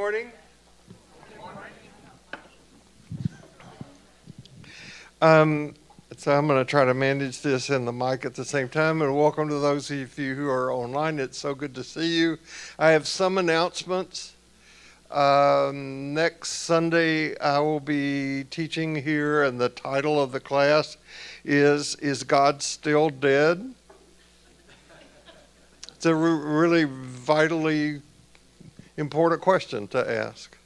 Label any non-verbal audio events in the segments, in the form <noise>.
morning. Um, so I'm going to try to manage this and the mic at the same time. And welcome to those of you who are online. It's so good to see you. I have some announcements. Um, next Sunday, I will be teaching here, and the title of the class is Is God Still Dead? It's a re- really vitally important question to ask.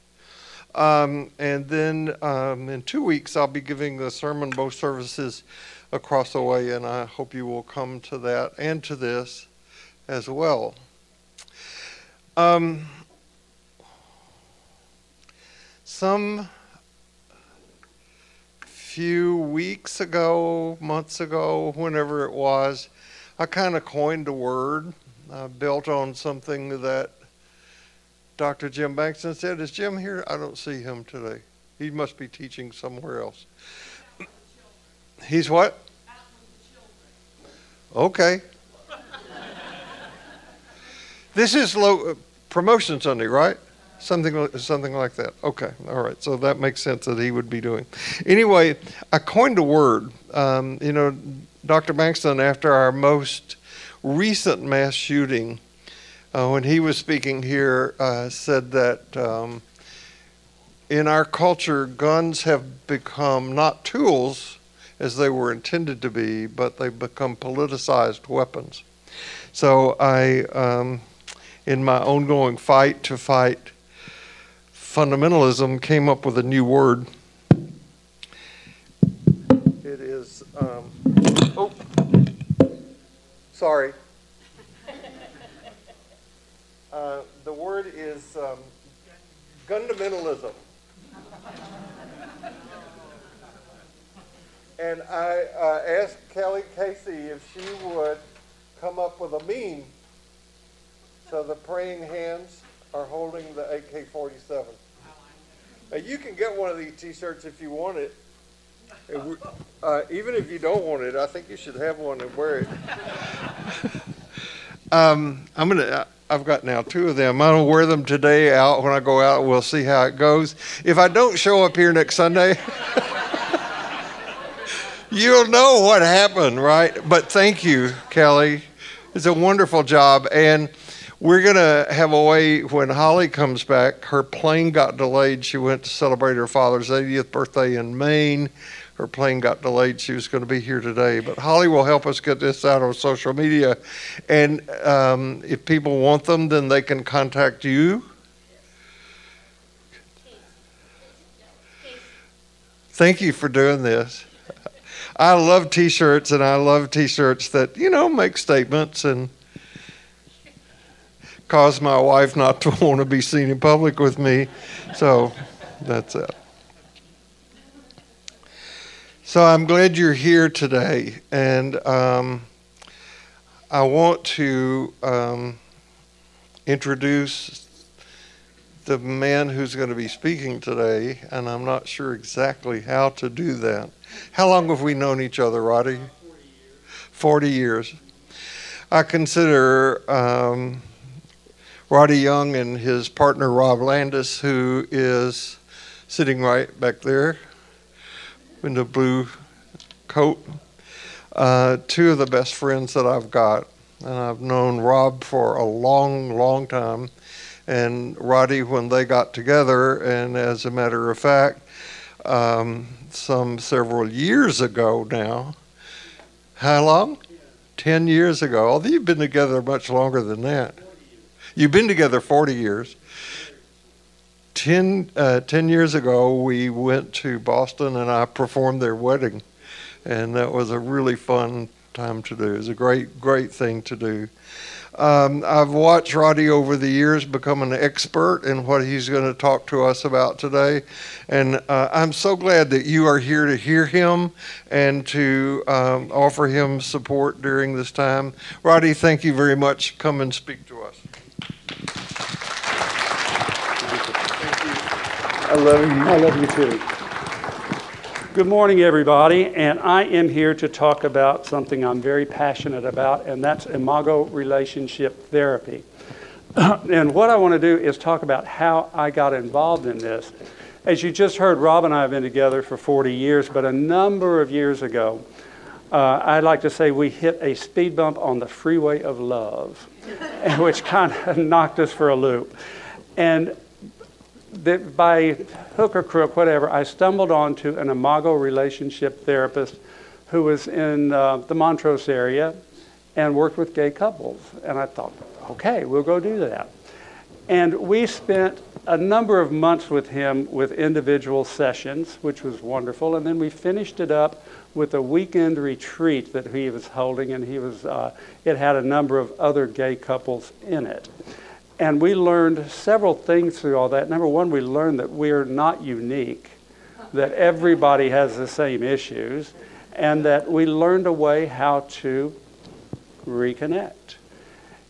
Um, and then um, in two weeks, I'll be giving the sermon both services across the way, and I hope you will come to that and to this as well. Um, some few weeks ago, months ago, whenever it was, I kind of coined a word uh, built on something that Dr. Jim Bankston said, Is Jim here? I don't see him today. He must be teaching somewhere else. He's what? Okay. this is low, uh, promotion Sunday, right? Something, something like that. Okay, all right. So that makes sense that he would be doing. Anyway, I coined a word. Um, you know, Dr. Bankston, after our most recent mass shooting, uh, when he was speaking here, uh, said that um, in our culture, guns have become not tools as they were intended to be, but they've become politicized weapons. So I, um, in my ongoing fight to fight fundamentalism, came up with a new word. It is, um, oh, sorry. Uh, the word is um, gundamentalism. and I uh, asked Kelly Casey if she would come up with a meme. So the praying hands are holding the AK 47. Now you can get one of these t shirts if you want it. Uh, even if you don't want it, I think you should have one and wear it. <laughs> um, I'm going to. I've got now two of them. Going wear them today out. When I go out, we'll see how it goes. If I don't show up here next Sunday, <laughs> you'll know what happened, right? But thank you, Kelly. It's a wonderful job. And we're going to have a way when Holly comes back. Her plane got delayed. She went to celebrate her father's 80th birthday in Maine her plane got delayed. She was going to be here today. But Holly will help us get this out on social media. And um, if people want them, then they can contact you. Thank you for doing this. I love t shirts and I love t shirts that, you know, make statements and cause my wife not to <laughs> want to be seen in public with me. So that's it. So I'm glad you're here today, and um, I want to um, introduce the man who's going to be speaking today, and I'm not sure exactly how to do that. How long have we known each other, Roddy? 40 years. I consider um, Roddy Young and his partner Rob Landis, who is sitting right back there in the blue coat. Uh, two of the best friends that I've got. And I've known Rob for a long, long time. And Roddy, when they got together, and as a matter of fact, um, some several years ago now. How long? Ten years ago. Although you've been together much longer than that. You've been together 40 years. Ten, uh, 10 years ago, we went to Boston and I performed their wedding. And that was a really fun time to do. It was a great, great thing to do. Um, I've watched Roddy over the years become an expert in what he's going to talk to us about today. And uh, I'm so glad that you are here to hear him and to um, offer him support during this time. Roddy, thank you very much. Come and speak to us. I love you. I love you too. Good morning, everybody, and I am here to talk about something I'm very passionate about, and that's imago relationship therapy. <clears throat> and what I want to do is talk about how I got involved in this. As you just heard, Rob and I have been together for 40 years, but a number of years ago, uh, I'd like to say we hit a speed bump on the freeway of love, <laughs> which kind of knocked us for a loop. And that by hook or crook, whatever, I stumbled onto an Imago relationship therapist who was in uh, the Montrose area and worked with gay couples. And I thought, okay, we'll go do that. And we spent a number of months with him with individual sessions, which was wonderful. And then we finished it up with a weekend retreat that he was holding, and he was, uh, it had a number of other gay couples in it. And we learned several things through all that. Number one, we learned that we're not unique, that everybody has the same issues, and that we learned a way how to reconnect.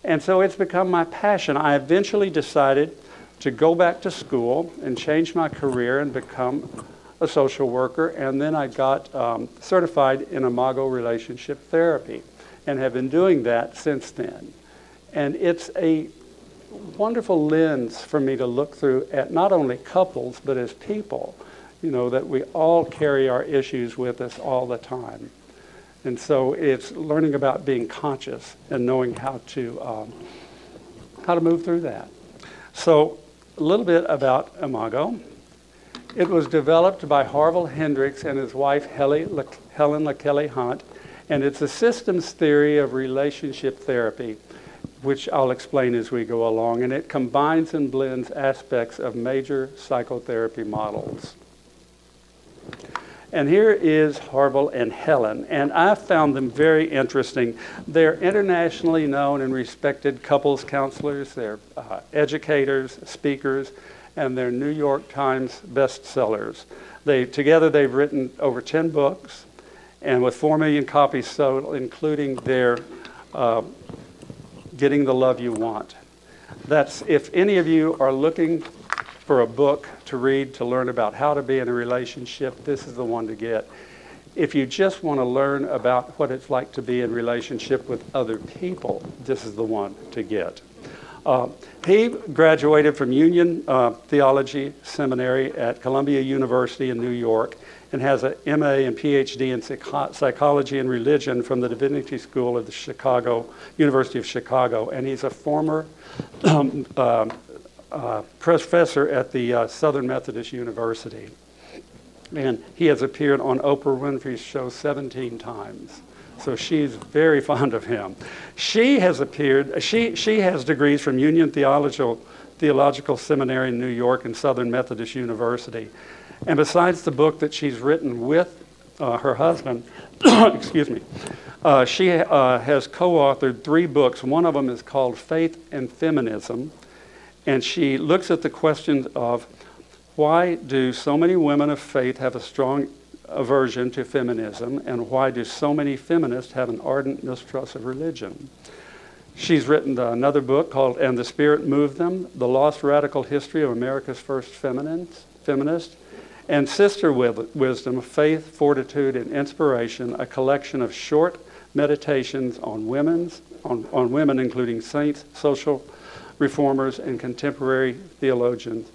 And so it's become my passion. I eventually decided to go back to school and change my career and become a social worker. And then I got um, certified in Imago relationship therapy and have been doing that since then. And it's a wonderful lens for me to look through at not only couples, but as people, you know, that we all carry our issues with us all the time. And so it's learning about being conscious and knowing how to, um, how to move through that. So a little bit about Imago. It was developed by Harville Hendrix and his wife Helen LaKelly Hunt, and it's a systems theory of relationship therapy, which I'll explain as we go along, and it combines and blends aspects of major psychotherapy models. And here is Harville and Helen, and I found them very interesting. They're internationally known and respected couples counselors, they're uh, educators, speakers, and they're New York Times bestsellers. They, together, they've written over 10 books, and with 4 million copies sold, including their uh, Getting the Love You Want. That's if any of you are looking for a book to read to learn about how to be in a relationship, this is the one to get. If you just want to learn about what it's like to be in relationship with other people, this is the one to get. Uh, he graduated from Union uh, Theology Seminary at Columbia University in New York and has an MA and PhD in psychology and religion from the Divinity School of the Chicago University of Chicago, and he's a former <clears throat> um, uh, uh, professor at the uh, Southern Methodist University. And he has appeared on Oprah Winfrey's show 17 times. So she's very <laughs> fond of him. She has appeared, she, she has degrees from Union Theological, Theological Seminary in New York and Southern Methodist University. And besides the book that she's written with uh, her husband, <coughs> excuse me, uh, she uh, has co authored three books. One of them is called Faith and Feminism, and she looks at the question of why do so many women of faith have a strong aversion to feminism, and why do so many feminists have an ardent mistrust of religion? She's written another book called And the Spirit Moved Them The Lost Radical History of America's First Feminist, and Sister Wisdom Faith, Fortitude, and Inspiration, a collection of short meditations on, women's, on, on women, including saints, social reformers and contemporary theologians.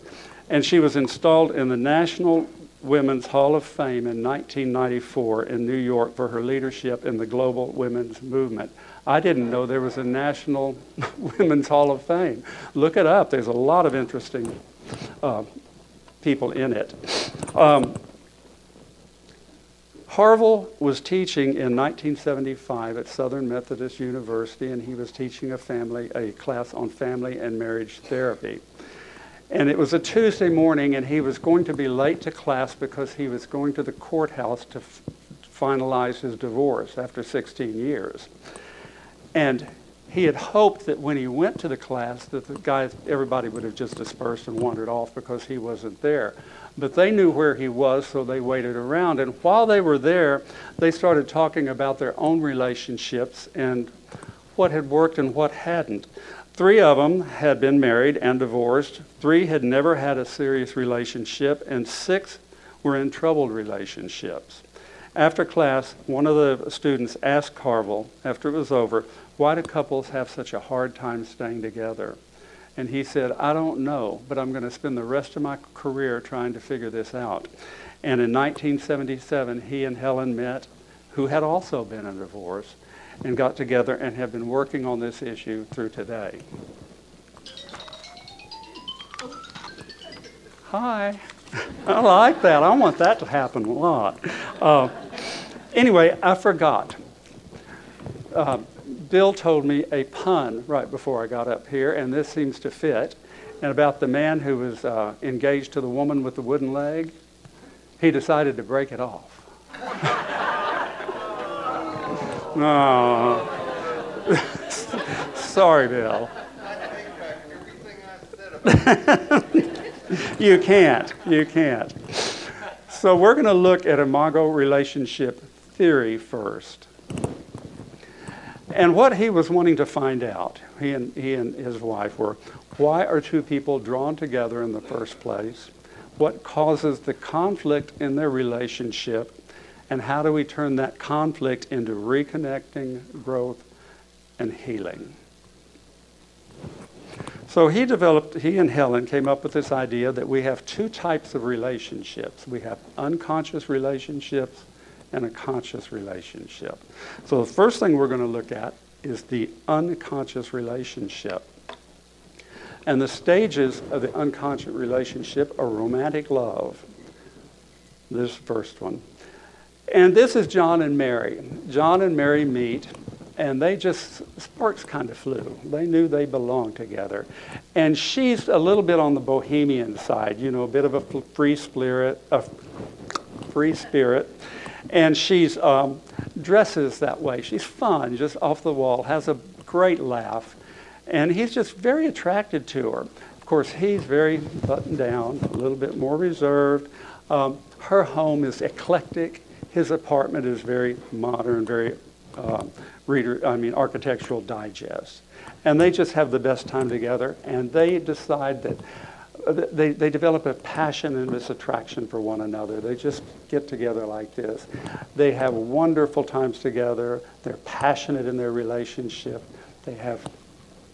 And she was installed in the National Women's Hall of Fame in 1994 in New York for her leadership in the global women's movement. I didn't know there was a National <laughs> Women's Hall of Fame. Look it up. There's a lot of interesting uh, people in it. Um, Harville was teaching in 1975 at Southern Methodist University, and he was teaching a family a class on family and marriage therapy. And it was a Tuesday morning, and he was going to be late to class because he was going to the courthouse to f- finalize his divorce after 16 years. And he had hoped that when he went to the class that the guys, everybody would have just dispersed and wandered off because he wasn't there. But they knew where he was, so they waited around. And while they were there, they started talking about their own relationships and what had worked and what hadn't. Three of them had been married and divorced, three had never had a serious relationship, and six were in troubled relationships. After class, one of the students asked Harville, after it was over, why do couples have such a hard time staying together? And he said, I don't know, but I'm going to spend the rest of my career trying to figure this out. And in 1977, he and Helen met, who had also been in divorce, and got together and have been working on this issue through today. Hi. I like that. I want that to happen a lot. Uh, anyway, I forgot. Uh, Bill told me a pun right before I got up here, and this seems to fit. And about the man who was uh, engaged to the woman with the wooden leg, he decided to break it off. <laughs> no. <laughs> Sorry, Bill. <laughs> you can't. You can't. So we're going to look at imago relationship theory first. And what he was wanting to find out, he and, he and his wife were, why are two people drawn together in the first place? What causes the conflict in their relationship? And how do we turn that conflict into reconnecting, growth, and healing? So he developed, he and Helen came up with this idea that we have two types of relationships. We have unconscious relationships and a conscious relationship. So the first thing we're going to look at is the unconscious relationship. And the stages of the unconscious relationship are romantic love. This first one. And this is John and Mary. John and Mary meet, and they just, sparks kind of flew. They knew they belonged together. And she's a little bit on the bohemian side, you know, a bit of a free spirit, a free spirit and she's um, dresses that way. She's fun, just off the wall, has a great laugh, and he's just very attracted to her. Of course, he's very buttoned down, a little bit more reserved. Um, her home is eclectic. His apartment is very modern, very uh, reader, I mean, architectural digest. And they just have the best time together, and they decide that Uh, they, they develop a passion and this attraction for one another. They just get together like this. They have wonderful times together. They're passionate in their relationship. They have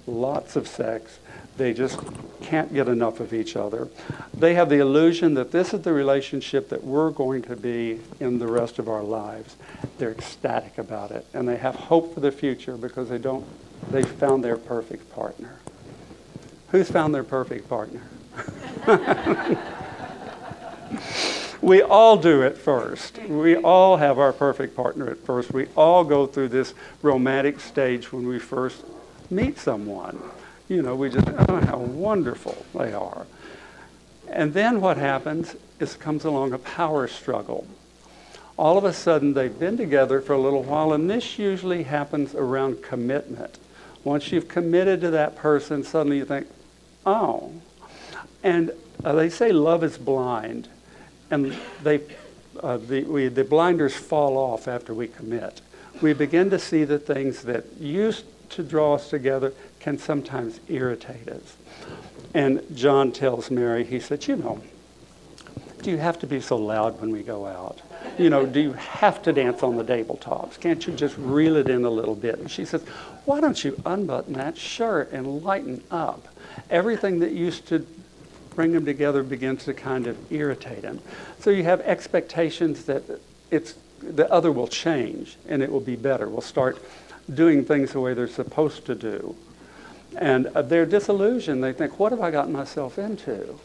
lots of sex. They just can't get enough of each other. They have the illusion that this is the relationship that we're going to be in the rest of our lives. They're ecstatic about it. And they have hope for the future because they don't, they found their perfect partner. Who's found their perfect partner? <laughs> we all do it first. We all have our perfect partner at first. We all go through this romantic stage when we first meet someone. You know, we just, oh, how wonderful they are. And then what happens is comes along a power struggle. All of a sudden, they've been together for a little while, and this usually happens around commitment. Once you've committed to that person, suddenly you think, oh, and uh, they say love is blind, and they, uh, the, we, the blinders fall off after we commit. We begin to see the things that used to draw us together can sometimes irritate us. And John tells Mary, he said, You know, do you have to be so loud when we go out? You know, do you have to dance on the tabletops? Can't you just reel it in a little bit? And she says, Why don't you unbutton that shirt and lighten up? Everything that used to bring them together begins to kind of irritate him. So you have expectations that it's the other will change and it will be better. We'll start doing things the way they're supposed to do. And uh, they're disillusioned. They think, what have I gotten myself into?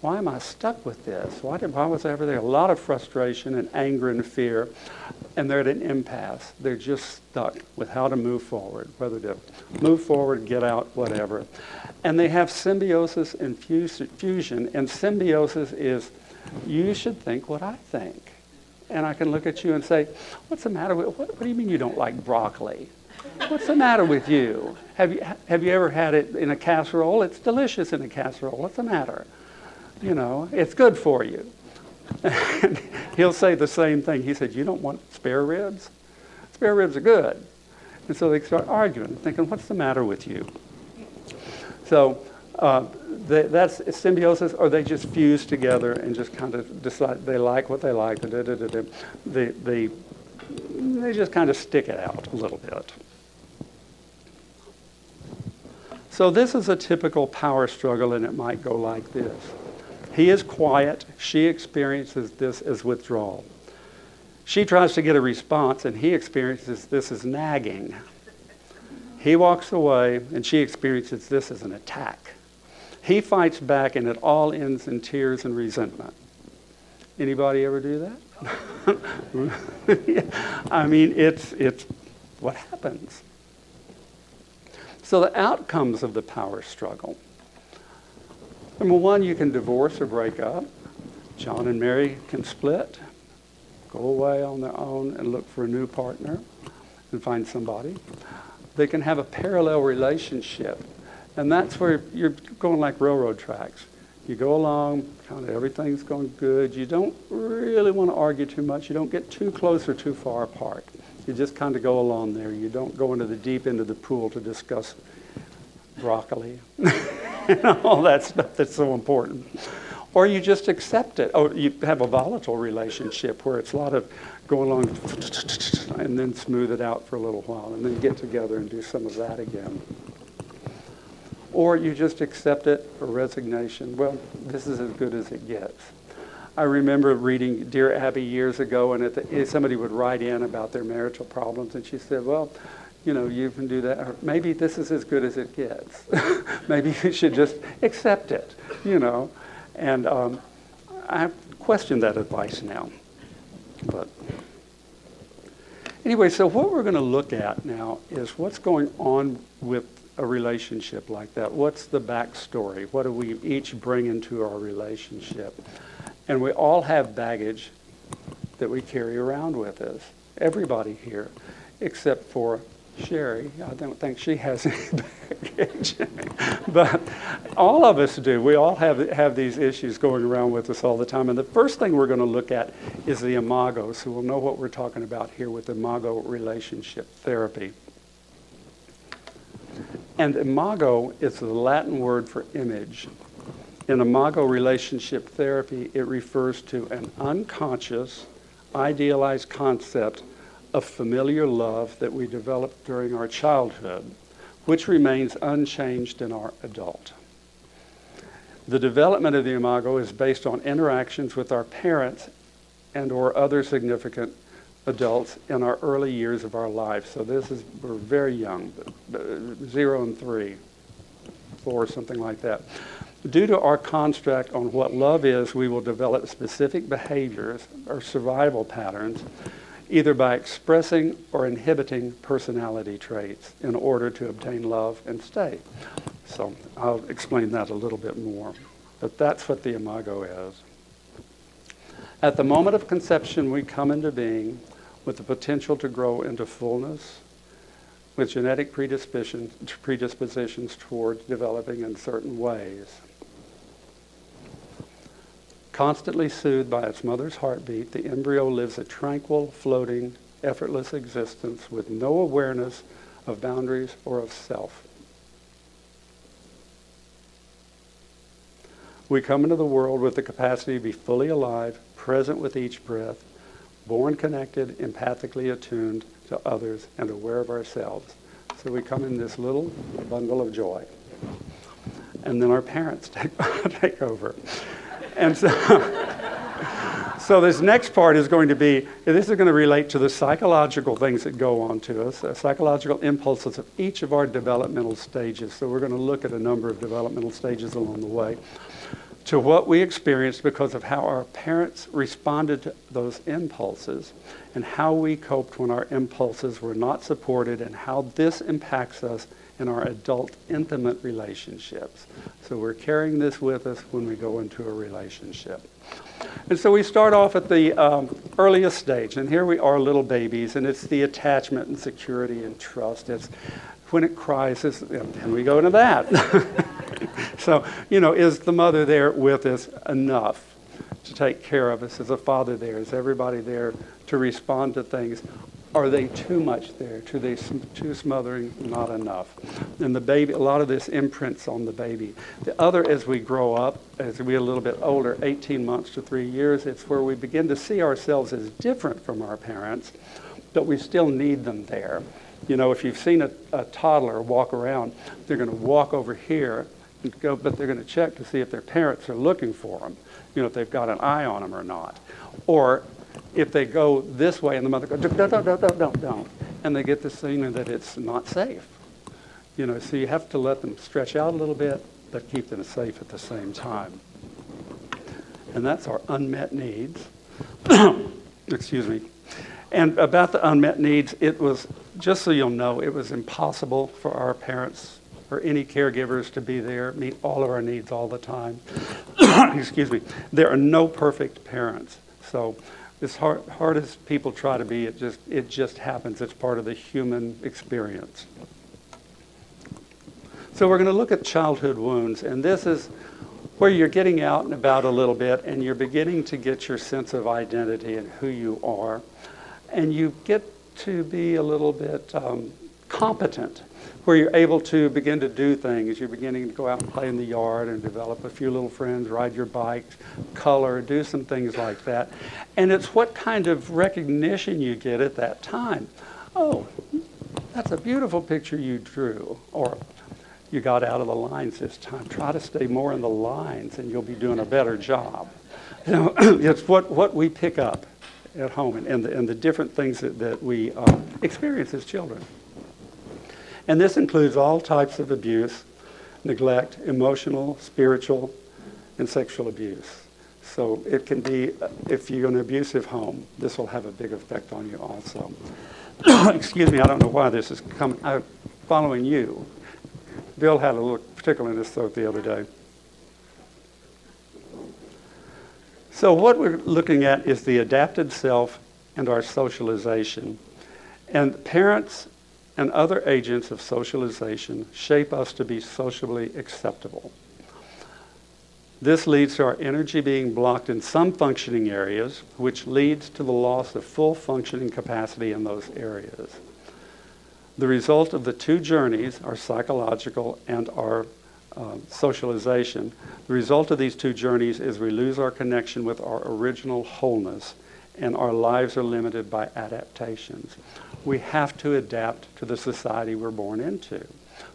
Why am I stuck with this? Why, did, why was I ever there? A lot of frustration and anger and fear. And they're at an impasse. They're just stuck with how to move forward, whether to move forward, get out, whatever. And they have symbiosis and fusion. And symbiosis is you should think what I think. And I can look at you and say, what's the matter with, what, what do you mean you don't like broccoli? What's the matter with you? Have you, have you ever had it in a casserole? It's delicious in a casserole. What's the matter? You know, it's good for you. And <laughs> he'll say the same thing. He said, you don't want spare ribs? Spare ribs are good. And so they start arguing, thinking, what's the matter with you? So uh, they, that's symbiosis, or they just fuse together and just kind of decide they like what they like. Da, da, da, they, just kind of stick it out a little bit. So this is a typical power struggle, and it might go like this. He is quiet. She experiences this as withdrawal. She tries to get a response, and he experiences this as nagging. He walks away, and she experiences this as an attack. He fights back, and it all ends in tears and resentment. Anybody ever do that? <laughs> I mean, it's, it's what happens. So, the outcomes of the power struggle. Number one, you can divorce or break up. John and Mary can split, go away on their own and look for a new partner and find somebody. They can have a parallel relationship. And that's where you're going like railroad tracks. You go along, kind of everything's going good. You don't really want to argue too much. You don't get too close or too far apart. You just kind of go along there. You don't go into the deep end of the pool to discuss broccoli <laughs> <laughs> and all that stuff that's so important. Or you just accept it. Or you have a volatile relationship where it's a lot of go along <laughs> and then smooth it out for a little while and then get together and do some of that again. Or you just accept it for resignation. Well, this is as good as it gets. I remember reading Dear Abby years ago, and the, somebody would write in about their marital problems, and she said, Well, you know, you can do that. Or maybe this is as good as it gets. <laughs> maybe you should just accept it, you know. And um, I have question that advice now. But anyway, so what we're going to look at now is what's going on with a relationship like that. What's the backstory? What do we each bring into our relationship? And we all have baggage that we carry around with us. Everybody here, except for Sherry. I don't think she has any <laughs> baggage. but all of us do. We all have, have these issues going around with us all the time. And the first thing we're going to look at is the imago. So we'll know what we're talking about here with imago relationship therapy. And imago is the Latin word for image. In imago relationship therapy, it refers to an unconscious, idealized concept of familiar love that we developed during our childhood, which remains unchanged in our adult. The development of the imago is based on interactions with our parents and or other significant adults in our early years of our life. So this is, we're very young, uh, zero and three, four, something like that. Due to our construct on what love is, we will develop specific behaviors or survival patterns either by expressing or inhibiting personality traits in order to obtain love and stay. So I'll explain that a little bit more. But that's what the imago is. At the moment of conception, we come into being with the potential to grow into fullness, with genetic predispositions, predispositions toward developing in certain ways. Constantly soothed by its mother's heartbeat, the embryo lives a tranquil, floating, effortless existence with no awareness of boundaries or of self. We come into the world with the capacity to be fully alive, present with each breath, born connected, empathically attuned to others, and aware of ourselves. So we come in this little bundle of joy. And then our parents <laughs> take, take over. And so, <laughs> so this next part is going to be, this is going to relate to the psychological things that go on to us, uh, psychological impulses of each of our developmental stages. So we're going to look at a number of developmental stages along the way to what we experienced because of how our parents responded to those impulses and how we coped when our impulses were not supported and how this impacts us in our adult intimate relationships. So we're carrying this with us when we go into a relationship. And so we start off at the um, earliest stage, and here we are, little babies, and it's the attachment and security and trust. It's when it cries, it's, and we go into that. <laughs> so, you know, is the mother there with us enough to take care of us? Is the father there? Is everybody there to respond to things? Are they too much there? Too they too smothering? Not enough. And the baby, a lot of this imprints on the baby. The other, as we grow up, as we get a little bit older, 18 months to three years, it's where we begin to see ourselves as different from our parents, but we still need them there. You know, if you've seen a, a toddler walk around, they're going to walk over here and go, but they're going to check to see if their parents are looking for them, you know, if they've got an eye on them or not. Or if they go this way and the mother goes, don't, don't, don't, don't, don't, and they get this feeling that it's not safe. You know, so you have to let them stretch out a little bit, but keep them safe at the same time. And that's our unmet needs. <coughs> Excuse me. And about the unmet needs, it was, just so you'll know, it was impossible for our parents or any caregivers to be there, meet all of our needs all the time. <coughs> Excuse me. There are no perfect parents. So as hard, as people try to be, it just, it just happens. It's part of the human experience. So we're going to look at childhood wounds, and this is where you're getting out and about a little bit and you're beginning to get your sense of identity and who you are and you get to be a little bit um, competent, where you're able to begin to do things. You're beginning to go out and play in the yard and develop a few little friends, ride your bike, color, do some things like that. And it's what kind of recognition you get at that time. Oh, that's a beautiful picture you drew. Or you got out of the lines this time. Try to stay more in the lines and you'll be doing a better job. You know, <clears throat> it's what, what we pick up at home and, and, the, and the different things that, that we uh, experience as children. And this includes all types of abuse, neglect, emotional, spiritual, and sexual abuse. So it can be, if you're in an abusive home, this will have a big effect on you also. <coughs> Excuse me, I don't know why this is coming, I'm following you. Bill had a little particular in his throat the other day. So, what we're looking at is the adapted self and our socialization. And parents and other agents of socialization shape us to be socially acceptable. This leads to our energy being blocked in some functioning areas, which leads to the loss of full functioning capacity in those areas. The result of the two journeys, our psychological and our um, socialization. The result of these two journeys is we lose our connection with our original wholeness and our lives are limited by adaptations. We have to adapt to the society we're born into.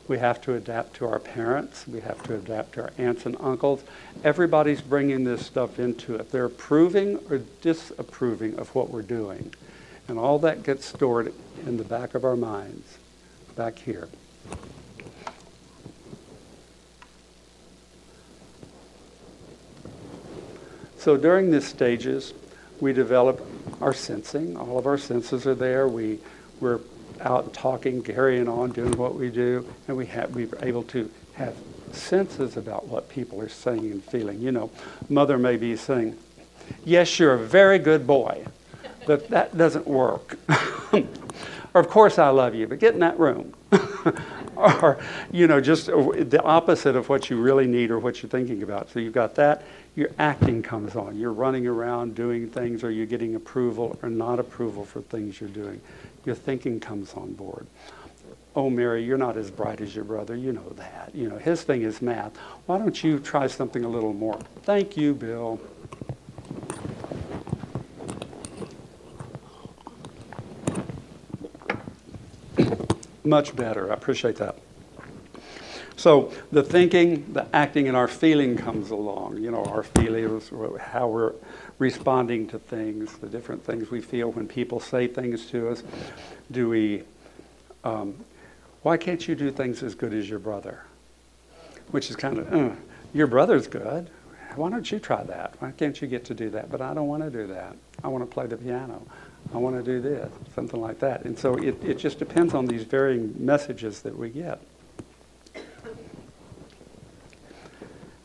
We have to adapt to our parents. We have to adapt to our aunts and uncles. Everybody's bringing this stuff into it. They're approving or disapproving of what we're doing. And all that gets stored in the back of our minds, back here. So during these stages, we develop our sensing. All of our senses are there. We, we're out talking, carrying on, doing what we do, and we have, we're able to have senses about what people are saying and feeling. You know, mother may be saying, yes, you're a very good boy, but that doesn't work. or, <laughs> of course, I love you, but get in that room. <laughs> or, you know, just uh, the opposite of what you really need or what you're thinking about. So you've got that your acting comes on. You're running around doing things, or you're getting approval or not approval for things you're doing. Your thinking comes on board. Oh, Mary, you're not as bright as your brother. You know that. You know, his thing is math. Why don't you try something a little more? Thank you, Bill. Much better. I appreciate that. So the thinking, the acting, and our feeling comes along. You know, our feelings, how we're responding to things, the different things we feel when people say things to us. Do we, um, why can't you do things as good as your brother? Which is kind of, uh, your brother's good. Why don't you try that? Why can't you get to do that? But I don't want to do that. I want to play the piano. I want to do this, something like that. And so it, it just depends on these varying messages that we get.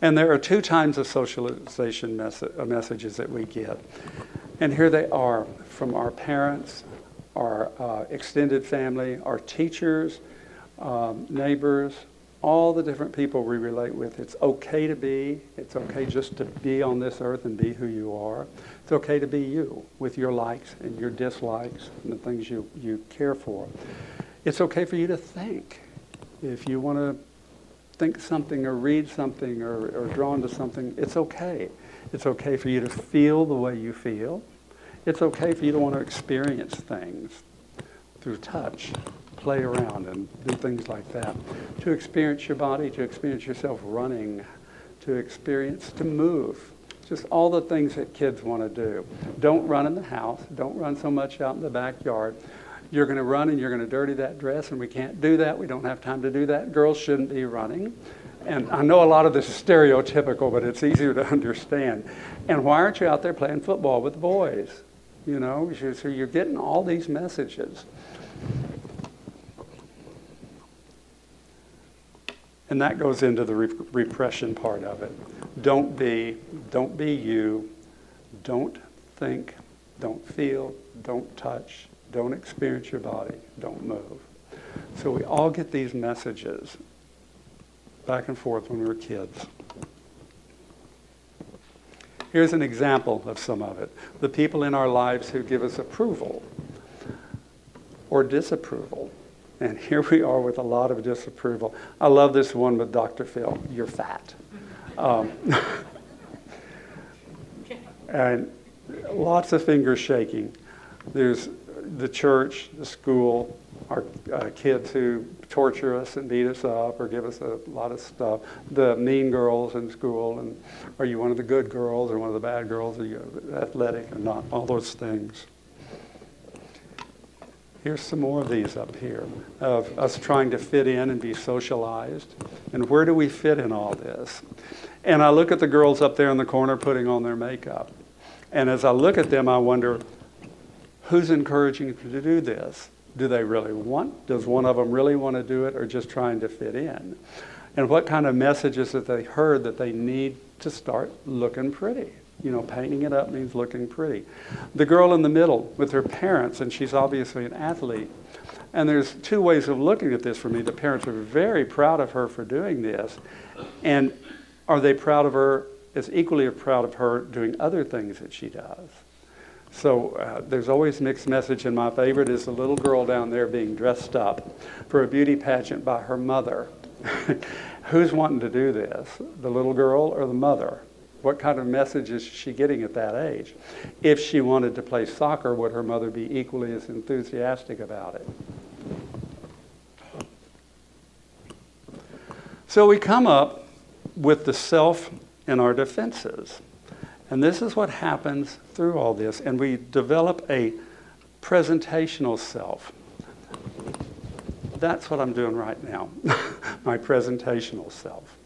And there are two kinds of socialization mes- uh, messages that we get. And here they are from our parents, our uh, extended family, our teachers, um, neighbors, all the different people we relate with. It's okay to be. It's okay just to be on this earth and be who you are. It's okay to be you with your likes and your dislikes and the things you, you care for. It's okay for you to think. If you want to think something or read something or, or drawn to something, it's okay. It's okay for you to feel the way you feel. It's okay for you to want to experience things through touch, play around and do things like that. To experience your body, to experience yourself running, to experience to move. Just all the things that kids want to do. Don't run in the house. Don't run so much out in the backyard. You're going to run and you're going to dirty that dress, and we can't do that. We don't have time to do that. Girls shouldn't be running. And I know a lot of this is stereotypical, but it's easier to <laughs> understand. And why aren't you out there playing football with the boys? You know, so you're getting all these messages. And that goes into the re- repression part of it. Don't be, don't be you. Don't think, don't feel, don't touch, don't experience your body, don't move. So we all get these messages back and forth when we were kids. Here's an example of some of it. The people in our lives who give us approval or disapproval. And here we are with a lot of disapproval. I love this one with Dr. Phil. You're fat. Um, <laughs> and lots of fingers shaking. There's the church, the school, our uh, kids who torture us and beat us up or give us a lot of stuff. The mean girls in school, and are you one of the good girls or one of the bad girls? Are you athletic or not? All those things. Here's some more of these up here of us trying to fit in and be socialized. And where do we fit in all this? And I look at the girls up there in the corner putting on their makeup. And as I look at them, I wonder who's encouraging them to do this? Do they really want? Does one of them really want to do it or just trying to fit in? And what kind of messages that they heard that they need to start looking pretty? You know, painting it up means looking pretty. The girl in the middle with her parents, and she's obviously an athlete. And there's two ways of looking at this for me. The parents are very proud of her for doing this. And are they proud of her as equally proud of her doing other things that she does? So uh, there's always mixed message, and my favorite is the little girl down there being dressed up for a beauty pageant by her mother. <laughs> Who's wanting to do this, the little girl or the mother? What kind of message is she getting at that age? If she wanted to play soccer, would her mother be equally as enthusiastic about it? So we come up with the self in our defenses. And this is what happens through all this. And we develop a presentational self. That's what I'm doing right now, <laughs> my presentational self.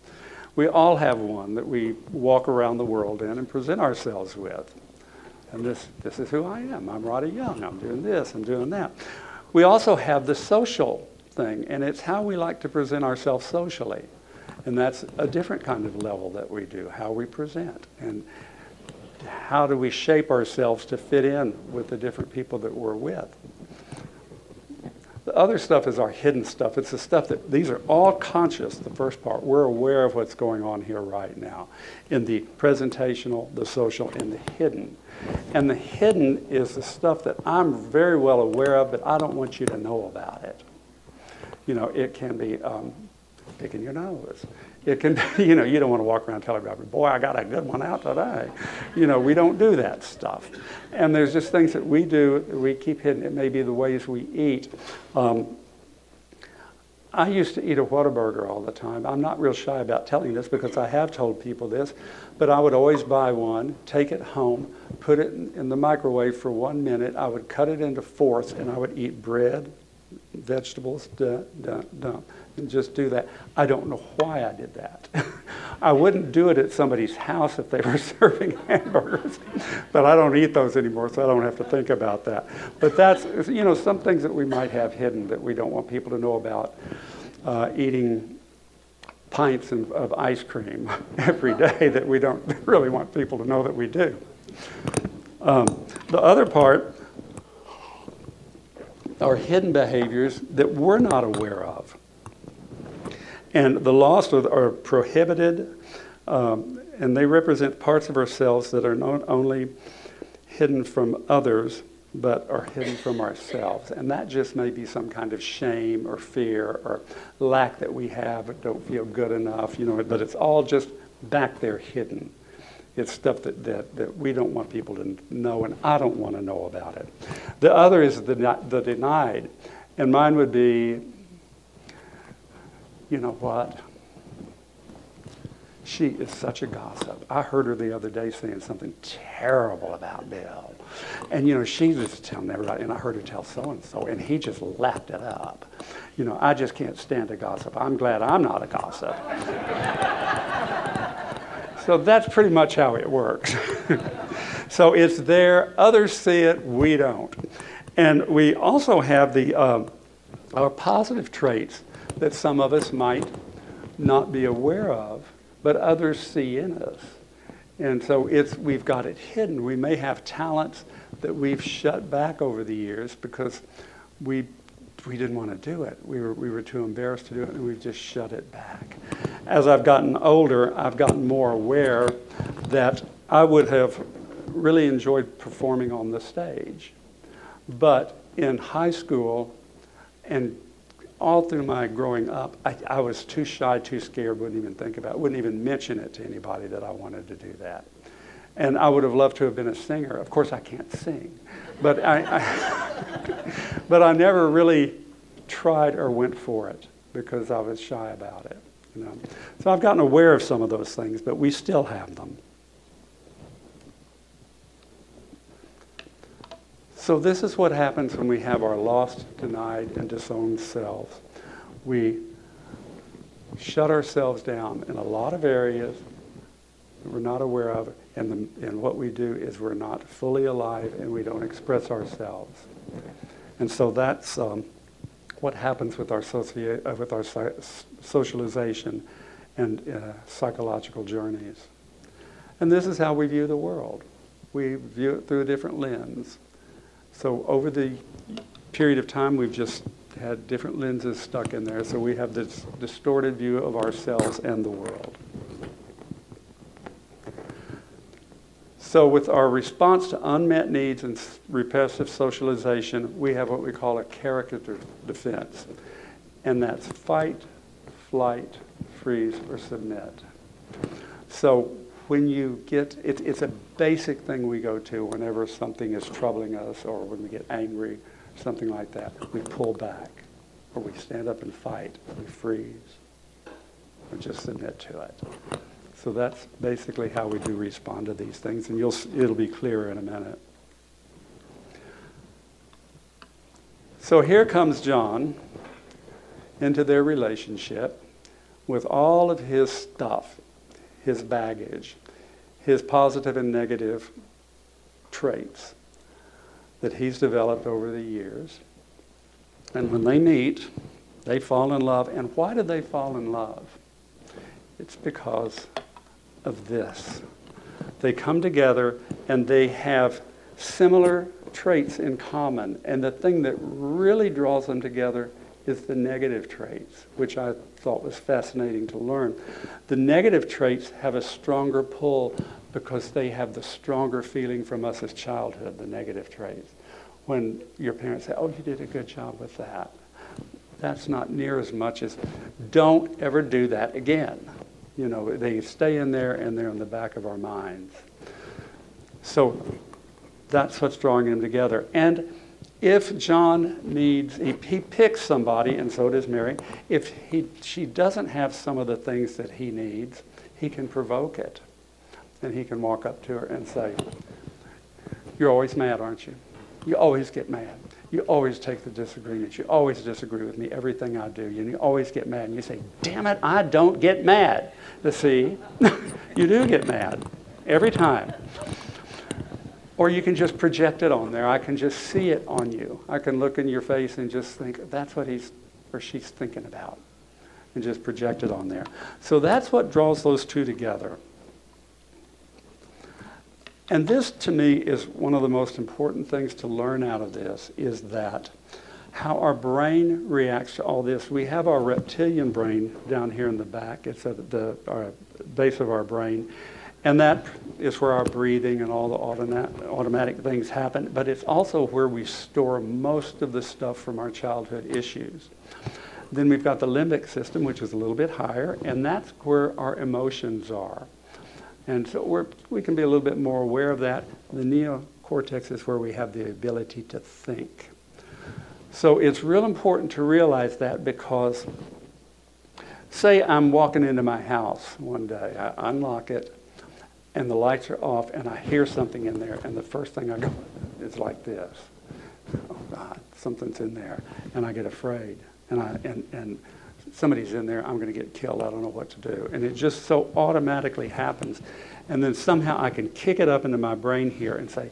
We all have one that we walk around the world in and present ourselves with. And this, this is who I am. I'm Roddy Young. I'm doing this. I'm doing that. We also have the social thing, and it's how we like to present ourselves socially. And that's a different kind of level that we do, how we present. And how do we shape ourselves to fit in with the different people that we're with? The other stuff is our hidden stuff. It's the stuff that these are all conscious, the first part. We're aware of what's going on here right now in the presentational, the social, and the hidden. And the hidden is the stuff that I'm very well aware of, but I don't want you to know about it. You know, it can be um, picking your nose. It can, <laughs> you know, you don't want to walk around telling everybody, boy, I got a good one out today. You know, we don't do that stuff. And there's just things that we do, we keep hidden. It may be the ways we eat. Um, I used to eat a Whataburger all the time. I'm not real shy about telling this because I have told people this, but I would always buy one, take it home, put it in the microwave for one minute. I would cut it into fourths and I would eat bread, vegetables, and just do that. I don't know why I did that. <laughs> I wouldn't do it at somebody's house if they were <laughs> serving hamburgers, but I don't eat those anymore, so I don't have to think about that. But that's, you know, some things that we might have hidden that we don't want people to know about. Uh, eating pints of, of ice cream <laughs> every day that we don't really want people to know that we do. Um, the other part are hidden behaviors that we're not aware of. And the lost are, are prohibited, um, and they represent parts of ourselves that are not only hidden from others, but are hidden from ourselves. And that just may be some kind of shame or fear or lack that we have, but don't feel good enough, you know, but it's all just back there hidden. It's stuff that, that, that we don't want people to know, and I don't want to know about it. The other is the, the denied. And mine would be, you know what? She is such a gossip. I heard her the other day saying something terrible about Bill. And, you know, she was telling everybody, and I heard her tell so and so, and he just lapped it up. You know, I just can't stand a gossip. I'm glad I'm not a gossip. <laughs> so that's pretty much how it works. <laughs> so it's there, others see it, we don't. And we also have the, uh, our positive traits that some of us might not be aware of but others see in us. And so it's, we've got it hidden. We may have talents that we've shut back over the years because we, we didn't want to do it. We were, we were too embarrassed to do it, and we've just shut it back. As I've gotten older, I've gotten more aware that I would have really enjoyed performing on the stage. But in high school and all through my growing up, I, I, was too shy, too scared, wouldn't even think about it, wouldn't even mention it to anybody that I wanted to do that. And I would have loved to have been a singer. Of course, I can't sing, but I, I <laughs> but I never really tried or went for it because I was shy about it. You know? So I've gotten aware of some of those things, but we still have them. So, this is what happens when we have our lost, denied, and disowned selves. We shut ourselves down in a lot of areas that we're not aware of, and, the, and what we do is we're not fully alive and we don't express ourselves. And so that's um, what happens with our, socia- uh, with our socialization and uh, psychological journeys. And this is how we view the world. We view it through a different lens. So over the period of time, we've just had different lenses stuck in there, so we have this distorted view of ourselves and the world. So, with our response to unmet needs and repressive socialization, we have what we call a character defense, and that's fight, flight, freeze, or submit. So, when you get, it, it's a basic thing we go to whenever something is troubling us or when we get angry, something like that. We pull back, or we stand up and fight, we freeze, or just submit to it. So that's basically how we do respond to these things, and you'll, it'll be clearer in a minute. So here comes John into their relationship with all of his stuff his baggage, his positive and negative traits that he's developed over the years. And when they meet, they fall in love. And why do they fall in love? It's because of this. They come together and they have similar traits in common. And the thing that really draws them together is the negative traits, which I thought was fascinating to learn. The negative traits have a stronger pull because they have the stronger feeling from us as childhood, the negative traits. When your parents say, Oh, you did a good job with that, that's not near as much as don't ever do that again. You know, they stay in there and they're in the back of our minds. So that's what's drawing them together. And if John needs, he, he picks somebody, and so does Mary. If he, she doesn't have some of the things that he needs, he can provoke it. And he can walk up to her and say, You're always mad, aren't you? You always get mad. You always take the disagreement. You always disagree with me, everything I do. And you always get mad. And you say, Damn it, I don't get mad. To see, <laughs> you do get mad every time. Or you can just project it on there. I can just see it on you. I can look in your face and just think, that's what he's or she's thinking about. And just project it on there. So that's what draws those two together. And this, to me, is one of the most important things to learn out of this is that how our brain reacts to all this. We have our reptilian brain down here in the back. It's at the base of our brain. And that is where our breathing and all the automatic things happen, but it's also where we store most of the stuff from our childhood issues. Then we've got the limbic system, which is a little bit higher, and that's where our emotions are. And so we can be a little bit more aware of that. The neocortex is where we have the ability to think. So it's real important to realize that because, say, I'm walking into my house one day, I unlock it, and the lights are off, and I hear something in there, and the first thing I go is like this. Oh God, something's in there, and I get afraid, and I and and somebody's in there. I'm to get killed. I don't know what to do, and it just so automatically happens, and then somehow I can kick it up into my brain here and say,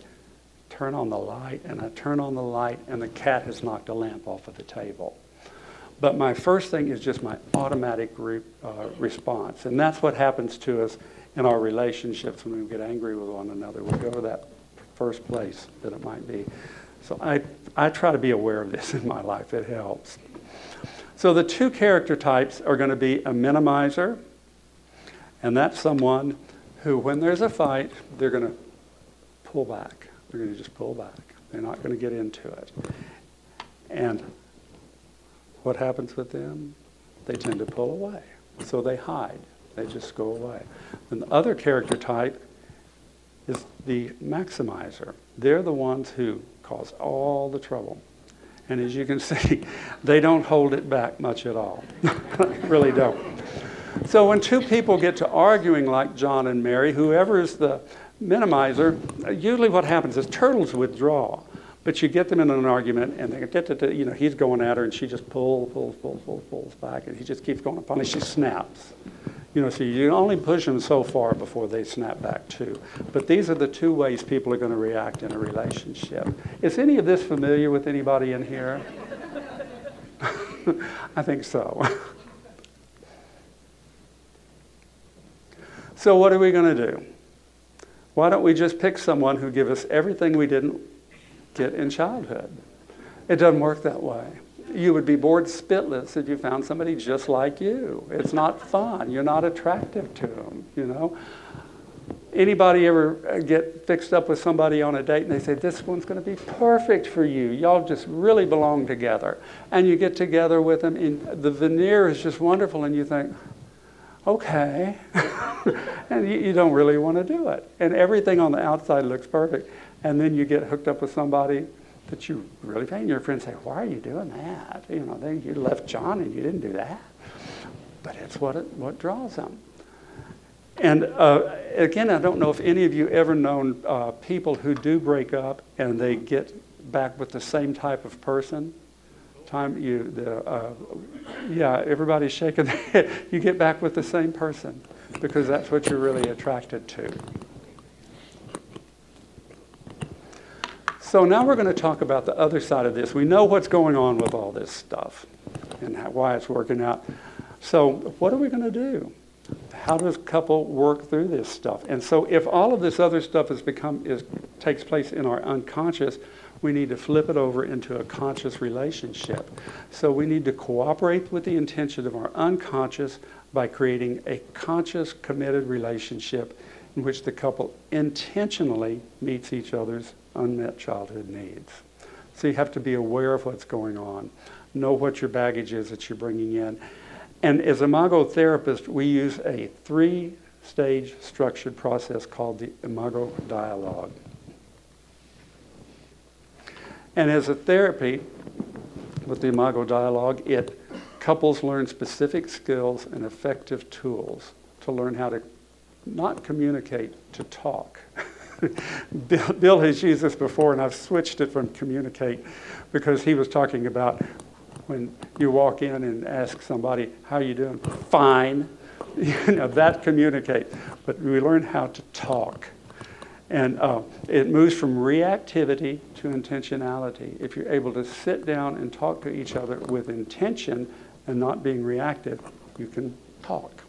turn on the light, and I turn on the light, and the cat has knocked a lamp off of the table. But my first thing is just my automatic re, uh, response, and that's what happens to us in our relationships when we get angry with one another. We go to that first place that it might be. So I, I try to be aware of this <laughs> in my life. It helps. So the two character types are going to be a minimizer, and that's someone who, when there's a fight, they're going to pull back. They're going to just pull back. They're not going to get into it. And what happens with them? They tend to pull away. So they hide. They just go away. And the other character type is the maximizer. They're the ones who cause all the trouble. And as you can <laughs> see, they don't hold it back much at all. <laughs> really don't. So when two people get to arguing like John and Mary, whoever is the minimizer, usually what happens is turtles withdraw. But you get them in an argument, and they get to, you know, he's going at her, and she just pulls, pulls, pulls, pulls, pulls back, and he just keeps going upon her. She snaps. You know, so you only push them so far before they snap back too. But these are the two ways people are going to react in a relationship. Is any of this familiar with anybody in here? <laughs> I think so. <laughs> so what are we going to do? Why don't we just pick someone who gives us everything we didn't get in childhood? It doesn't work that way. You would be bored spitless if you found somebody just like you. It's not fun. You're not attractive to them, you know. Anybody ever uh, get fixed up with somebody on a date and they say, This one's going to be perfect for you. Y'all just really belong together. And you get together with them, and the veneer is just wonderful, and you think, okay. <laughs> and you, you, don't really want to do it. And everything on the outside looks perfect. And then you get hooked up with somebody that you really pay. And your friends say, why are you doing that? You know, they, you left John and you didn't do that. But it's what, it, what draws them. And uh, again, I don't know if any of you ever known uh, people who do break up and they get back with the same type of person time you the uh, yeah everybody's shaking their head <laughs> you get back with the same person because that's what you're really attracted to so now we're going to talk about the other side of this. We know what's going on with all this stuff and how, why it's working out. So what are we going to do? How does a couple work through this stuff? And so if all of this other stuff has become is takes place in our unconscious we need to flip it over into a conscious relationship. So we need to cooperate with the intention of our unconscious by creating a conscious, committed relationship in which the couple intentionally meets each other's unmet childhood needs. So you have to be aware of what's going on, know what your baggage is that you're bringing in. And as Imago therapist, we use a three stage structured process called the Imago dialogue. And as a therapy with the Imago Dialogue, it couples learn specific skills and effective tools to learn how to not communicate, to talk. <laughs> Bill, Bill has used this before, and I've switched it from communicate because he was talking about when you walk in and ask somebody, How you doing? Fine. <laughs> You know, that communicate. But we learn how to talk. And uh, it moves from reactivity to intentionality. If you're able to sit down and talk to each other with intention and not being reactive, you can talk.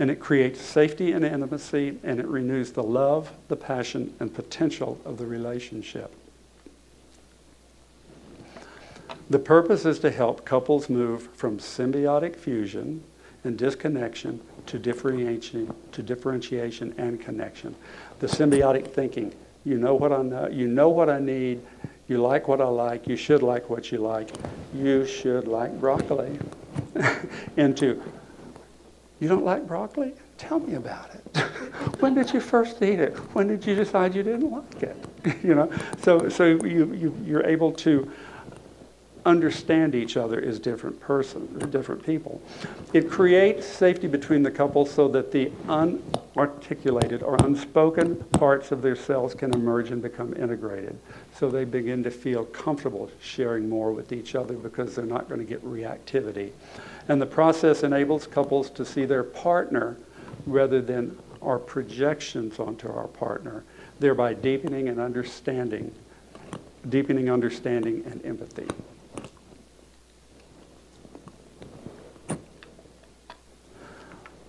And it creates safety and intimacy, and it renews the love, the passion, and potential of the relationship. The purpose is to help couples move from symbiotic fusion and disconnection to differentiation, to differentiation and connection the symbiotic thinking. You know what I know, you know what I need, you like what I like, you should like what you like, you should like broccoli. <laughs> Into, you don't like broccoli? Tell me about it. <laughs> when did you first eat it? When did you decide you didn't like it? <laughs> you know, so so you, you you're able to understand each other as different person, different people. It creates safety between the couple so that the unarticulated or unspoken parts of their selves can emerge and become integrated. So they begin to feel comfortable sharing more with each other because they're not going to get reactivity. And the process enables couples to see their partner rather than our projections onto our partner, thereby deepening and understanding, deepening understanding and empathy.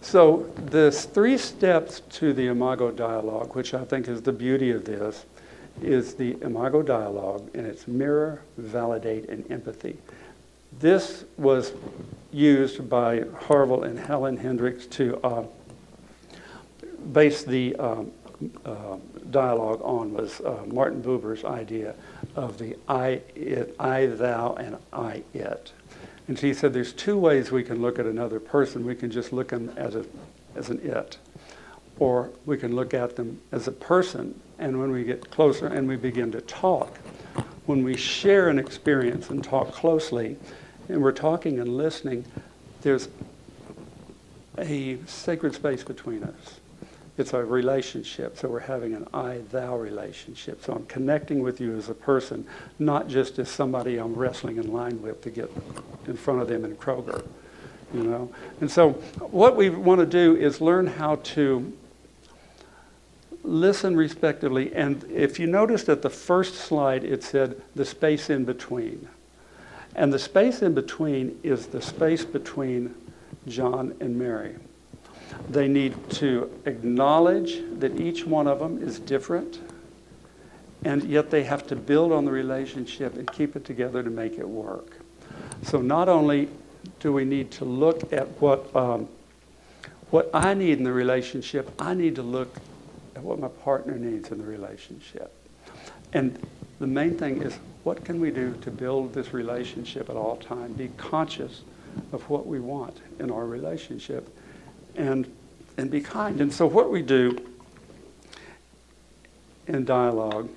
So there's three steps to the Imago dialogue, which I think is the beauty of this, is the Imago dialogue, and it's mirror, validate, and empathy. This was used by Harville and Helen Hendrix to uh, base the um, uh, dialogue on was uh, Martin Buber's idea of the I, it, I, thou, and I, it. And she said there's two ways we can look at another person. We can just look at them as, a, as an it, or we can look at them as a person. And when we get closer and we begin to talk, when we share an experience and talk closely, and we're talking and listening, there's a sacred space between us. It's a relationship. So we're having an I thou relationship. So I'm connecting with you as a person, not just as somebody I'm wrestling in line with to get in front of them in Kroger. You know? And so what we want to do is learn how to listen respectively. And if you noticed at the first slide, it said the space in between. And the space in between is the space between John and Mary. They need to acknowledge that each one of them is different, and yet they have to build on the relationship and keep it together to make it work. So not only do we need to look at what, um, what I need in the relationship, I need to look at what my partner needs in the relationship. And the main thing is what can we do to build this relationship at all times? Be conscious of what we want in our relationship and, and be kind. And so, what we do in dialogue,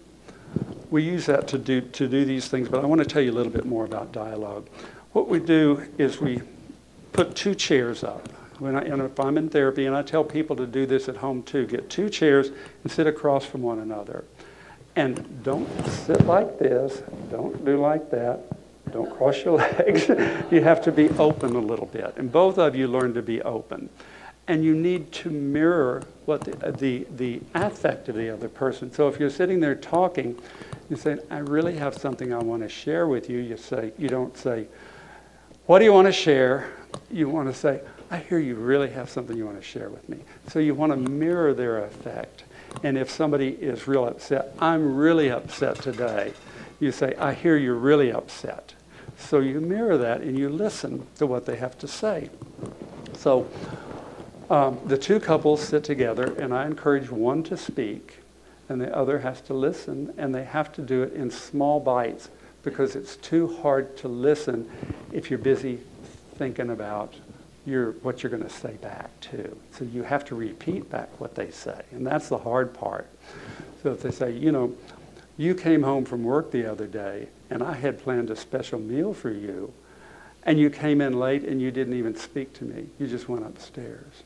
we use that to do, to do these things, but I want to tell you a little bit more about dialogue. What we do is we put two chairs up. When I, and if I'm in therapy, and I tell people to do this at home too, get two chairs and sit across from one another. And don't sit like this, don't do like that, don't cross your <laughs> legs. you have to be open a little bit. And both of you learn to be open and you need to mirror what the, uh, the, the affect of the other person. So if you're sitting there talking, you say, I really have something I want to share with you. You say, you don't say, what do you want to share? You want to say, I hear you really have something you want to share with me. So you want to mirror their effect. And if somebody is real upset, I'm really upset today. You say, I hear you're really upset. So you mirror that and you listen to what they have to say. So um, the two couples sit together, and I encourage one to speak, and the other has to listen, and they have to do it in small bites because it's too hard to listen if you're busy thinking about your, what you're going to say back too. So you have to repeat back what they say, and that's the hard part. So if they say, you know, you came home from work the other day, and I had planned a special meal for you, and you came in late and you didn't even speak to me. You just went upstairs.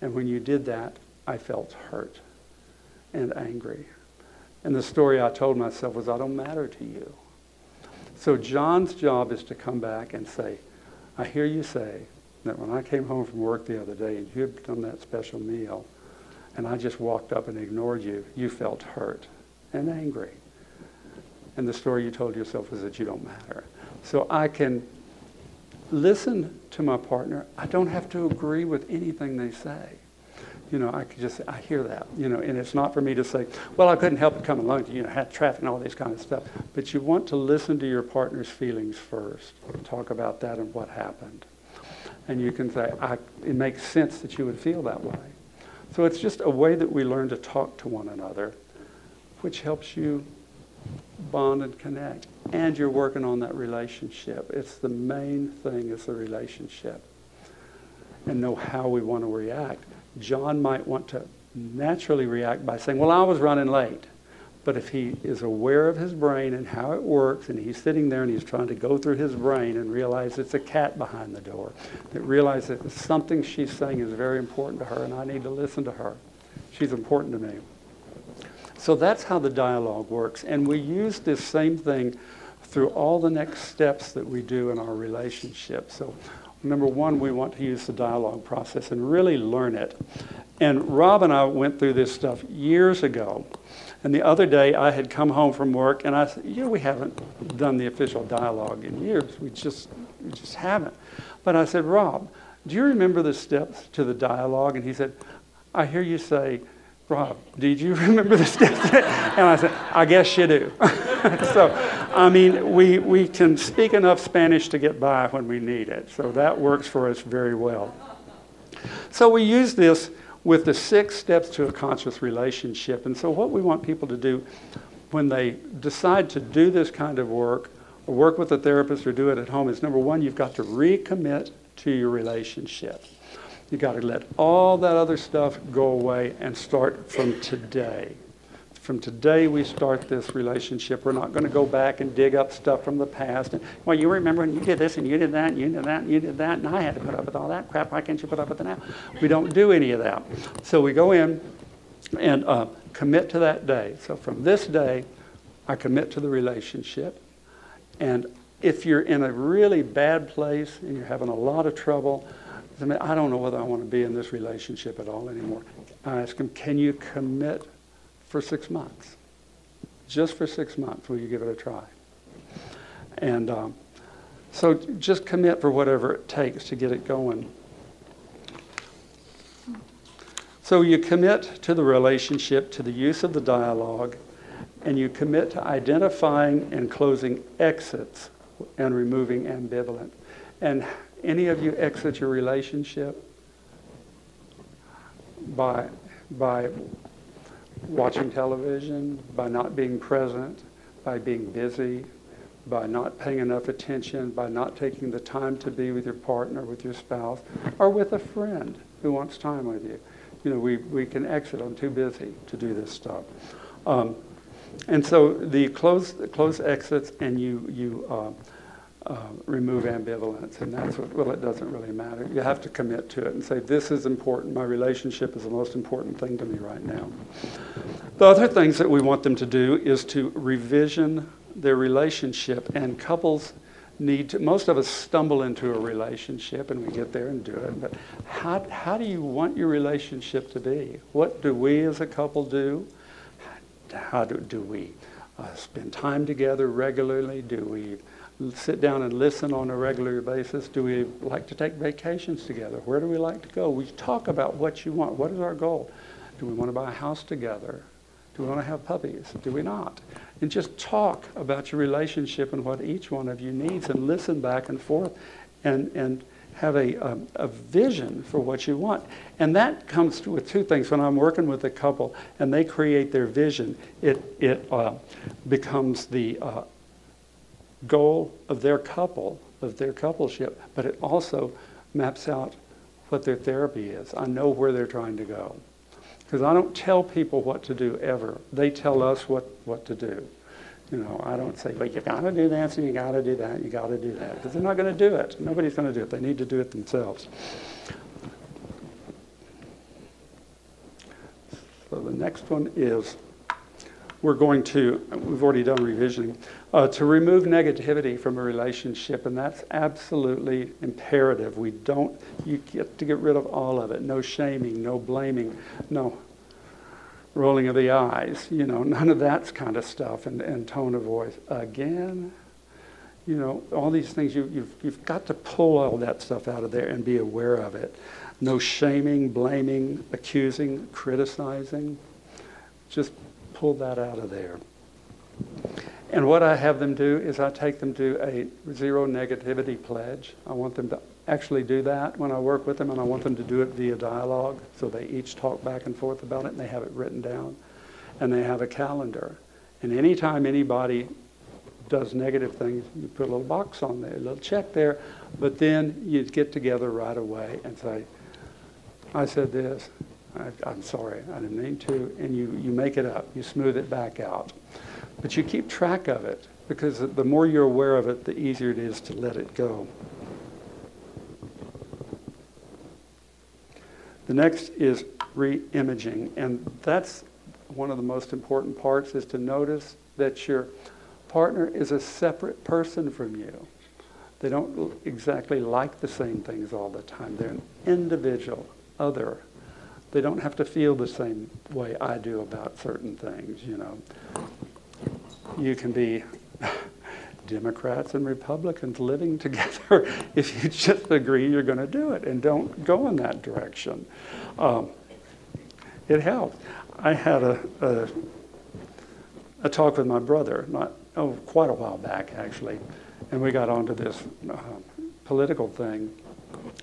And when you did that, I felt hurt and angry. And the story I told myself was, I don't matter to you. So John's job is to come back and say, I hear you say that when I came home from work the other day and you had done that special meal, and I just walked up and ignored you, you felt hurt and angry. And the story you told yourself was that you don't matter. So I can listen to my partner. I don't have to agree with anything they say. You know, I could just, I hear that, you know, and it's not for me to say, well, I couldn't help but come along you know, had traffic and all this kind of stuff. But you want to listen to your partner's feelings first. Talk about that and what happened. And you can say, it makes sense that you would feel that way. So it's just a way that we learn to talk to one another, which helps you bond and connect. And you're working on that relationship. It's the main thing is the relationship. And know how we want to react. John might want to naturally react by saying, Well, I was running late. But if he is aware of his brain and how it works, and he's sitting there and he's trying to go through his brain and realize it's a cat behind the door, that realizes that something she's saying is very important to her and I need to listen to her. She's important to me. So that's how the dialogue works. And we use this same thing through all the next steps that we do in our relationship. So, number one, we want to use the dialogue process and really learn it. And Rob and I went through this stuff years ago. And the other day, I had come home from work, and I said, "You know, we haven't done the official dialogue in years. We just, we just haven't." But I said, "Rob, do you remember the steps to the dialogue?" And he said, "I hear you say." Rob, did you <laughs> remember the steps? and I said, I guess you do. <laughs> so, I mean, we, we can speak enough Spanish to get by when we need it. So that works for us very well. So we use this with the six steps to a conscious relationship. And so, what we want people to do when they decide to do this kind of work, or work with a therapist, or do it at home, is number one, you've got to recommit to your relationship. You've got to let all that other stuff go away and start from today. From today, we start this relationship. We're not going to go back and dig up stuff from the past. And, well, you remember when you did this and you did that and you did that and you did that, and I had to put up with all that crap. Why can't you put up with it now? We don't do any of that. So we go in and uh, commit to that day. So from this day, I commit to the relationship. And if you're in a really bad place and you're having a lot of trouble, I don't know whether I want to be in this relationship at all anymore. I ask him, can you commit for six months. Just for six months, will you give it a try? And um, so just commit for whatever it takes to get it going. So you commit to the relationship, to the use of the dialogue, and you commit to identifying and closing exits and removing ambivalence. And any of you exit your relationship by, by watching television, by not being present, by being busy, by not paying enough attention, by not taking the time to be with your partner, with your spouse, or with a friend who wants time with you. You know, we, we can exit. I'm too busy to do this stuff. Um, and so the close, close exits and you, you uh, uh, remove ambivalence, and that's what, well, it doesn't really matter. You have to commit to it and say, this is important. My relationship is the most important thing to me right now. The other things that we want them to do is to revision their relationship, and couples need to, most of us stumble into a relationship and we get there and do it, but how, how do you want your relationship to be? What do we as a couple do? How do, do we uh, spend time together regularly? Do we sit down and listen on a regular basis? Do we like to take vacations together? Where do we like to go? We talk about what you want. What is our goal? Do we want to buy a house together? Do we want to have puppies? Do we not? And just talk about your relationship and what each one of you needs and listen back and forth and, and have a, a, a vision for what you want. And that comes with two things. When I'm working with a couple and they create their vision, it, it uh, becomes the uh, goal of their couple, of their coupleship, but it also maps out what their therapy is. I know where they're trying to go. Because I don't tell people what to do ever. They tell us what, what to do. You know, I don't say, well, you got to do this and you got to do that, you got to do that. Because they're not going to do it. Nobody's going to do it. They need to do it themselves. So the next one is we're going to, we've already done revisioning, uh, to remove negativity from a relationship, and that's absolutely imperative. We don't, you get to get rid of all of it. No shaming, no blaming, no rolling of the eyes, you know, <laughs> none of that kind of stuff, and, and tone of voice. Again, you know, all these things, you, you've, you've got to pull all that stuff out of there and be aware of it. No shaming, blaming, accusing, criticizing. Just pull that out of there. And what I have them do is I take them to a zero negativity pledge. I want them to actually do that when I work with them, and I want them to do it via dialogue. So they each talk back and forth about it, and they have it written down. And they have a calendar. And anytime anybody does negative things, you put a little box on there, a little check there, but then you get together right away and say, I said this, I, I'm sorry, I didn't mean to, and you, you make it up, you smooth it back out. But you keep track of it because the more you're aware of it, the easier it is to let it go. The next is re-imaging, and that's one of the most important parts is to notice that your partner is a separate person from you. They don't exactly like the same things all the time. They're an individual, other. They don't have to feel the same way I do about certain things, you know. You can be <laughs> Democrats and Republicans living together <laughs> if you just agree you're going to do it and don't go in that direction. Um, it helps. I had a, a, a, talk with my brother, not oh, quite a while back actually, and we got onto this uh, political thing.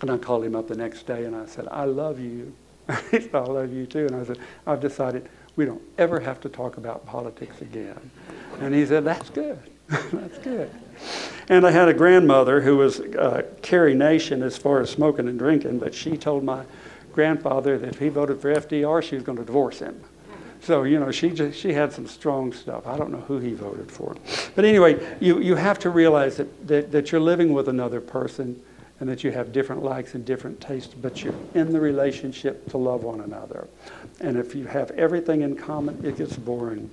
And I called him up the next day and I said, I love you. <laughs> he said, I love you too. And I said, I've decided we don't ever have to talk about politics again. And he said, That's good. <laughs> That's good. And I had a grandmother who was uh, Carrie Nation as far as smoking and drinking, but she told my grandfather that if he voted for FDR, she was going to divorce him. So, you know, she, just, she had some strong stuff. I don't know who he voted for. But anyway, you, you have to realize that, that, that you're living with another person and that you have different likes and different tastes, but you're in the relationship to love one another. And if you have everything in common, it gets boring.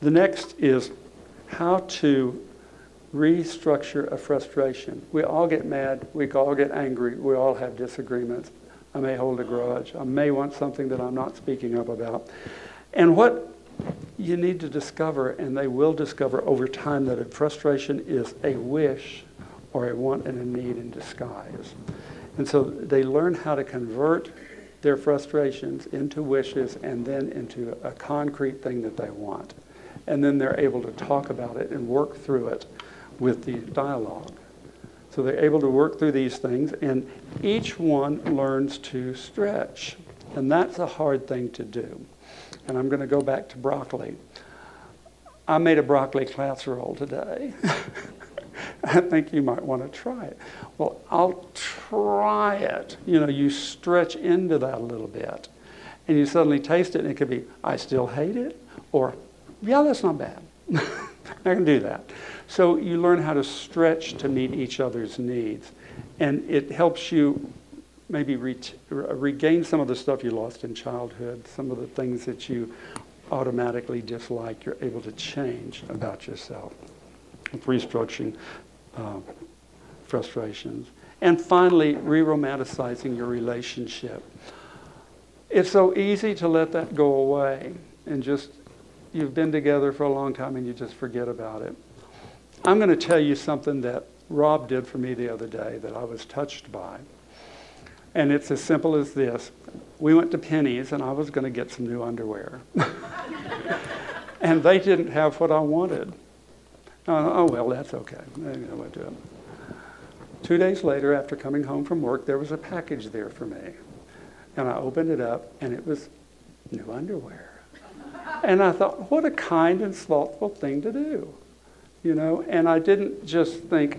The next is how to restructure a frustration. We all get mad, we all get angry, we all have disagreements. I may hold a grudge. I may want something that I'm not speaking up about. And what you need to discover, and they will discover over time, that a frustration is a wish or a want and a need in disguise. And so they learn how to convert their frustrations into wishes and then into a concrete thing that they want. And then they're able to talk about it and work through it with the dialogue. So they're able to work through these things, and each one learns to stretch. And that's a hard thing to do. And I'm going to go back to broccoli. I made a broccoli casserole today. <laughs> I think you might want to try it. Well, I'll try it. You know, you stretch into that a little bit. And you suddenly taste it, and it could be, I still hate it, or, yeah, that's not bad. <laughs> I can do that. So you learn how to stretch to meet each other's needs. And it helps you maybe re- regain some of the stuff you lost in childhood, some of the things that you automatically dislike, you're able to change about yourself with restructuring uh, frustrations. And finally, re romanticizing your relationship. It's so easy to let that go away and just, you've been together for a long time and you just forget about it. I'm going to tell you something that Rob did for me the other day that I was touched by. And it's as simple as this. We went to Penney's and I was going to get some new underwear. <laughs> and they didn't have what I wanted. Uh, oh, well, that's okay. I went to. Two days later, after coming home from work, there was a package there for me. And I opened it up and it was new underwear. And I thought, what a kind and thoughtful thing to do you know, and I didn't just think,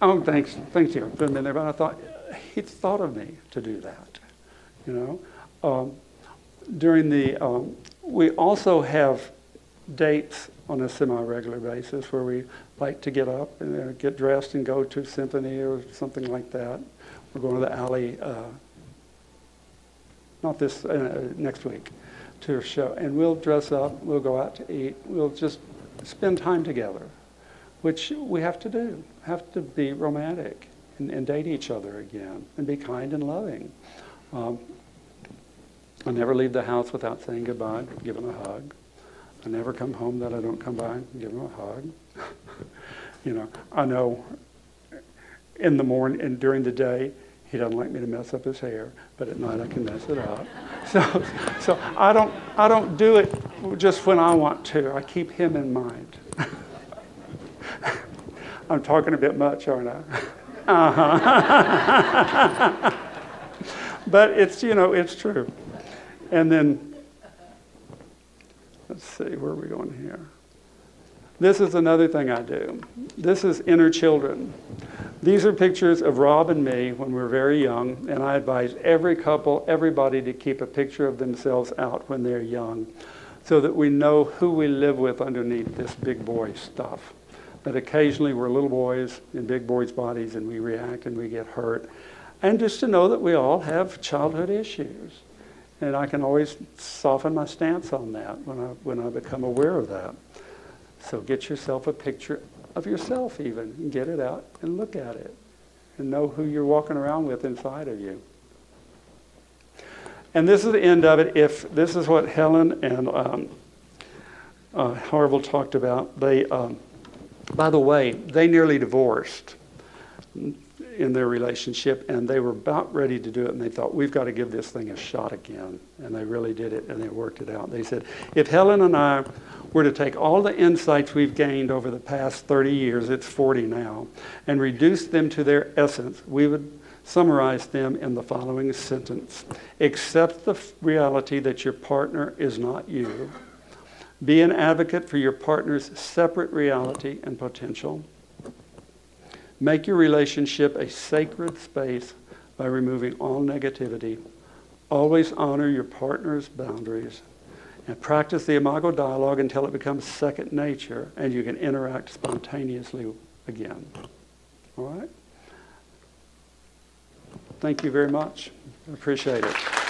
oh, thanks, thanks you for a minute, but I thought, he thought of me to do that, you know. Um, during the, um, we also have dates on a semi-regular basis where we like to get up and uh, get dressed and go to symphony or something like that. We're going to the alley, uh, not this, uh, next week, to a show. And we'll dress up, we'll go out to eat, we'll just spend time together, which we have to do. Have to be romantic and, and date each other again and be kind and loving. Um, I never leave the house without saying goodbye, give them a hug. I never come home that I don't come by and give them a hug. <laughs> you know, I know in the morning and during the day, he doesn't like me to mess up his hair, but at night I can mess it up. <laughs> So, so I don't, I don't do it just when I want to. I keep him in mind. <laughs> I'm talking a bit much, aren't I? Uh-huh. <laughs> but it's, you know, it's true. And then, let's see, where are we going here? This is another thing I do. This is inner children. These are pictures of Rob and me when we were very young, and I advise every couple, everybody to keep a picture of themselves out when they're young so that we know who we live with underneath this big boy stuff. That occasionally we're little boys in big boys' bodies and we react and we get hurt. And just to know that we all have childhood issues. And I can always soften my stance on that when I, when I become aware of that. So get yourself a picture of yourself, even, and get it out and look at it and know who you're walking around with inside of you. And this is the end of it. If this is what Helen and um, uh, Harville talked about, they, um, by the way, they nearly divorced in their relationship, and they were about ready to do it, and they thought, we've got to give this thing a shot again. And they really did it, and they worked it out. They said, if Helen and I were to take all the insights we've gained over the past 30 years, it's 40 now, and reduce them to their essence, we would summarize them in the following sentence Accept the reality that your partner is not you. Be an advocate for your partner's separate reality and potential. Make your relationship a sacred space by removing all negativity. Always honor your partner's boundaries. And practice the Imago dialogue until it becomes second nature and you can interact spontaneously again. All right? Thank you very much. I appreciate it.